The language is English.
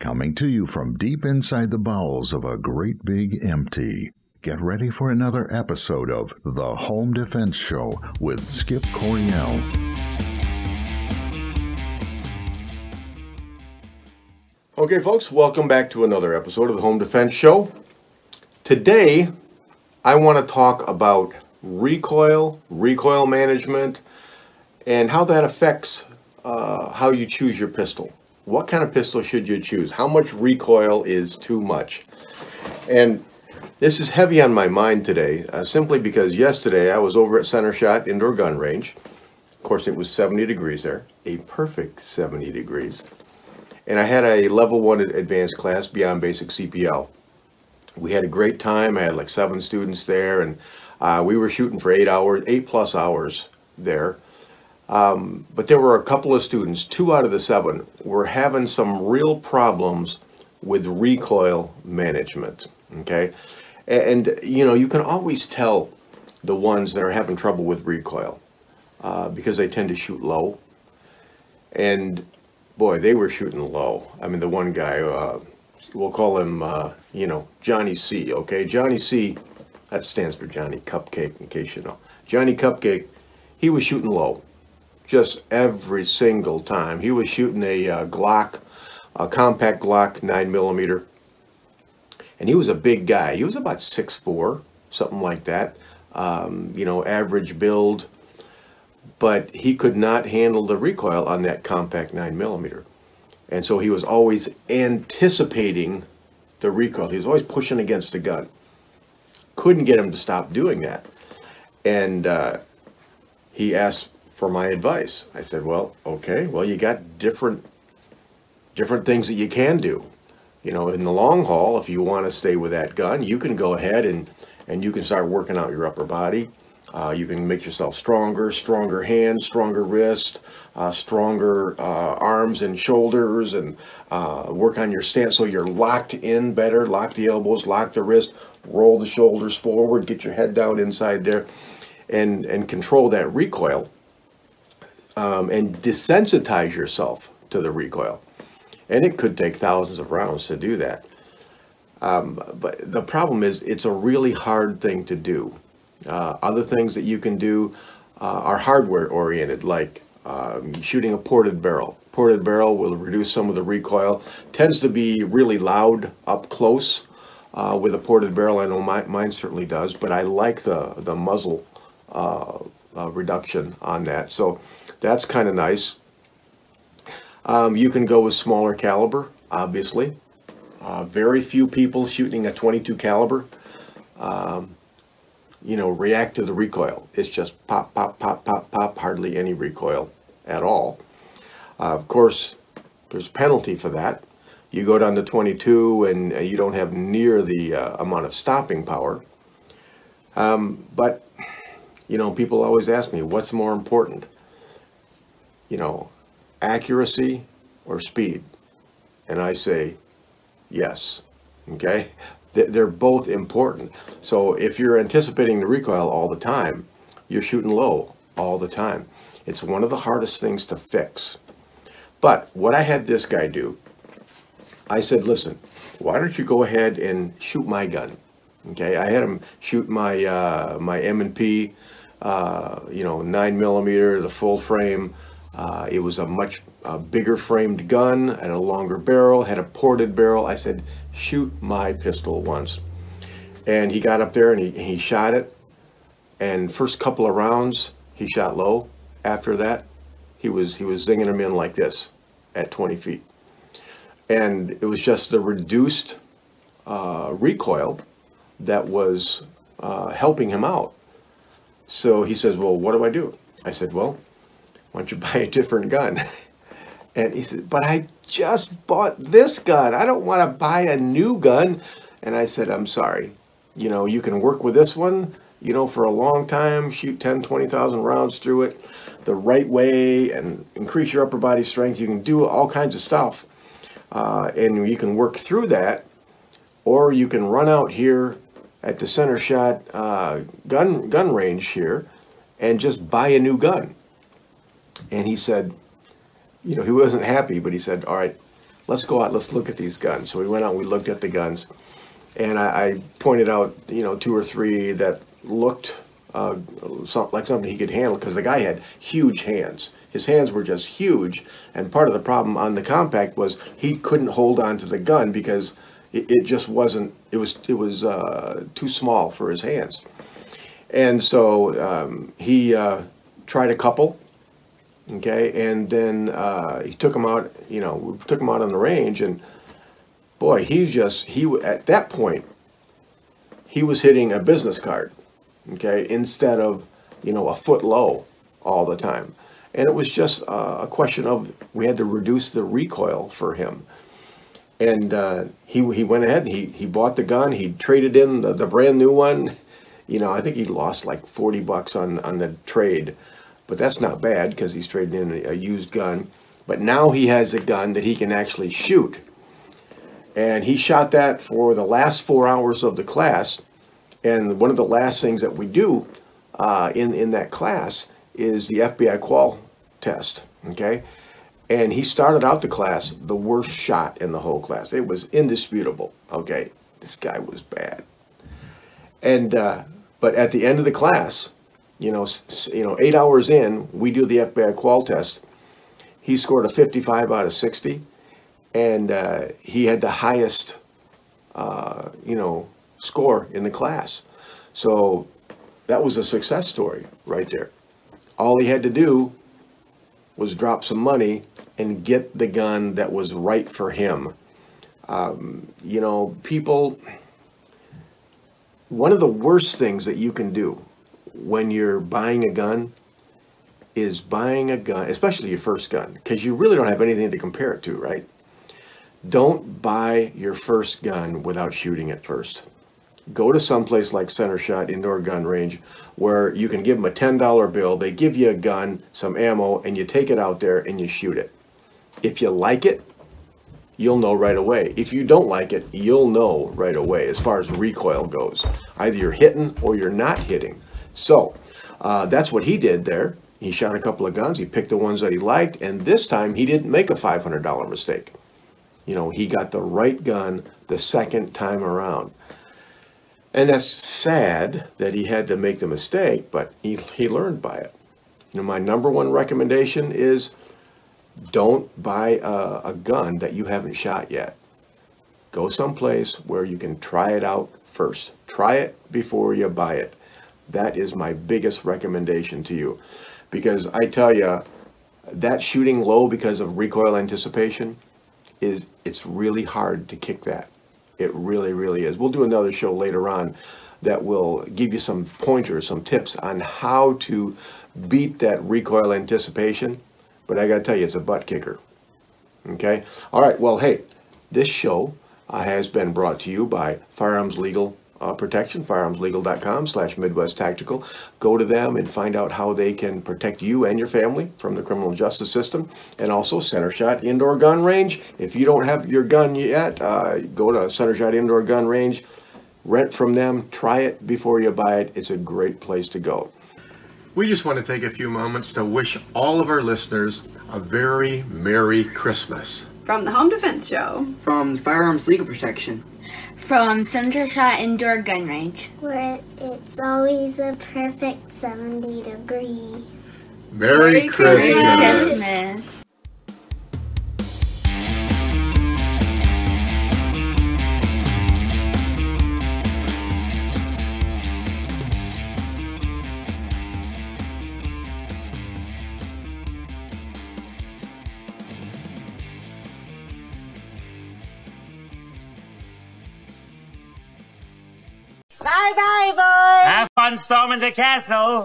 Coming to you from deep inside the bowels of a great big empty. Get ready for another episode of The Home Defense Show with Skip Coryell. Okay, folks, welcome back to another episode of the Home Defense Show. Today, I want to talk about recoil, recoil management, and how that affects uh, how you choose your pistol. What kind of pistol should you choose? How much recoil is too much? And this is heavy on my mind today, uh, simply because yesterday I was over at Center Shot Indoor Gun Range. Of course, it was 70 degrees there, a perfect 70 degrees. And I had a level one advanced class beyond basic CPL. We had a great time. I had like seven students there, and uh, we were shooting for eight hours, eight plus hours there. Um, but there were a couple of students, two out of the seven, were having some real problems with recoil management. Okay, and, and you know you can always tell the ones that are having trouble with recoil uh, because they tend to shoot low. And boy, they were shooting low. I mean, the one guy, uh, we'll call him, uh, you know, Johnny C. Okay, Johnny C. That stands for Johnny Cupcake, in case you know. Johnny Cupcake, he was shooting low just every single time. He was shooting a uh, Glock, a compact Glock 9 millimeter, and he was a big guy. He was about six four, something like that. Um, you know, average build, but he could not handle the recoil on that compact 9 millimeter. And so he was always anticipating the recoil. He was always pushing against the gun. Couldn't get him to stop doing that. And uh, he asked for my advice. I said, well, okay, well, you got different different things that you can do. You know, in the long haul, if you want to stay with that gun, you can go ahead and and you can start working out your upper body. Uh, you can make yourself stronger, stronger hands, stronger wrist, uh, stronger uh, arms and shoulders, and uh, work on your stance so you're locked in better. Lock the elbows, lock the wrist, roll the shoulders forward, get your head down inside there, and and control that recoil um, and desensitize yourself to the recoil. And it could take thousands of rounds to do that. Um, but the problem is, it's a really hard thing to do. Uh, other things that you can do uh, are hardware oriented, like um, shooting a ported barrel. Ported barrel will reduce some of the recoil. Tends to be really loud up close uh, with a ported barrel. I know my, mine certainly does, but I like the the muzzle uh, uh, reduction on that. So that's kind of nice. Um, you can go with smaller caliber, obviously. Uh, very few people shooting a 22 caliber, um, you know, react to the recoil. It's just pop, pop, pop, pop, pop, hardly any recoil at all. Uh, of course, there's a penalty for that. You go down to 22 and uh, you don't have near the uh, amount of stopping power. Um, but, you know, people always ask me, what's more important? You know, accuracy or speed? And I say, yes. Okay? They're both important. So if you're anticipating the recoil all the time, you're shooting low all the time. It's one of the hardest things to fix. But what I had this guy do, I said, listen, why don't you go ahead and shoot my gun? Okay, I had him shoot my uh, my M&P, uh, you know, nine millimeter, the full frame, uh, it was a much uh, bigger framed gun, had a longer barrel, had a ported barrel. I said, shoot my pistol once. And he got up there and he, he shot it. And first couple of rounds, he shot low. After that, he was he was zinging them in like this at 20 feet. And it was just the reduced uh, recoil that was uh, helping him out. So he says, well, what do I do? I said, well, why don't you buy a different gun? And he said, but I just bought this gun. I don't want to buy a new gun. And I said, I'm sorry. You know, you can work with this one, you know, for a long time, shoot 10, 20,000 rounds through it the right way and increase your upper body strength. You can do all kinds of stuff. Uh, and you can work through that. Or you can run out here at the center shot uh, gun, gun range here and just buy a new gun and he said, you know, he wasn't happy, but he said, all right, let's go out, let's look at these guns. So we went out, we looked at the guns, and I, I pointed out, you know, two or three that looked uh, some, like something he could handle because the guy had huge hands. His hands were just huge, and part of the problem on the compact was he couldn't hold on to the gun because it, it just wasn't. It was it was uh, too small for his hands, and so um, he uh, tried a couple. Okay, and then uh, he took him out. You know, we took him out on the range, and boy, he just he at that point he was hitting a business card okay, instead of, you know, a foot low all the time. And it was just uh, a question of we had to reduce the recoil for him. And uh, he, he went ahead and he, he bought the gun. He traded in the, the brand new one. You know, I think he lost like 40 bucks on, on the trade. But that's not bad because he's trading in a, a used gun. But now he has a gun that he can actually shoot. And he shot that for the last four hours of the class and one of the last things that we do uh, in, in that class is the FBI qual test, okay? And he started out the class the worst shot in the whole class. It was indisputable, okay? This guy was bad. And, uh, but at the end of the class, you know, you know, eight hours in, we do the FBI qual test. He scored a 55 out of 60, and uh, he had the highest, uh, you know, score in the class. So that was a success story right there. All he had to do was drop some money and get the gun that was right for him. Um, you know, people, one of the worst things that you can do when you're buying a gun is buying a gun, especially your first gun, because you really don't have anything to compare it to, right? Don't buy your first gun without shooting it first go to someplace like Center Shot Indoor Gun Range where you can give them a $10 bill, they give you a gun, some ammo, and you take it out there and you shoot it. If you like it, you'll know right away. If you don't like it, you'll know right away as far as recoil goes. Either you're hitting or you're not hitting. So uh, that's what he did there. He shot a couple of guns, he picked the ones that he liked, and this time he didn't make a $500 mistake. You know, he got the right gun the second time around. And that's sad that he had to make the mistake, but he, he learned by it. You know, my number one recommendation is don't buy a, a gun that you haven't shot yet. Go someplace where you can try it out first. Try it before you buy it. That is my biggest recommendation to you. Because I tell you, that shooting low because of recoil anticipation is it's really hard to kick that. It really, really is. We'll do another show later on that will give you some pointers, some tips on how to beat that recoil anticipation. But I got to tell you, it's a butt kicker. Okay? All right. Well, hey, this show uh, has been brought to you by Firearms Legal uh, protection, firearmslegal.com slash Midwest Tactical. Go to them and find out how they can protect you and your family from the criminal justice system. And also Center Shot Indoor Gun Range. If you don't have your gun yet, uh, go to Center Shot Indoor Gun Range, rent from them, try it before you buy it. It's a great place to go. We just want to take a few moments to wish all of our listeners a very Merry Christmas. From the Home Defense Show. From Firearms Legal Protection from Center Shot Indoor Gun Range. Where it's always a perfect 70 degrees. Merry, Merry Christmas. Christmas. Bye bye, boys. Have fun storming the castle.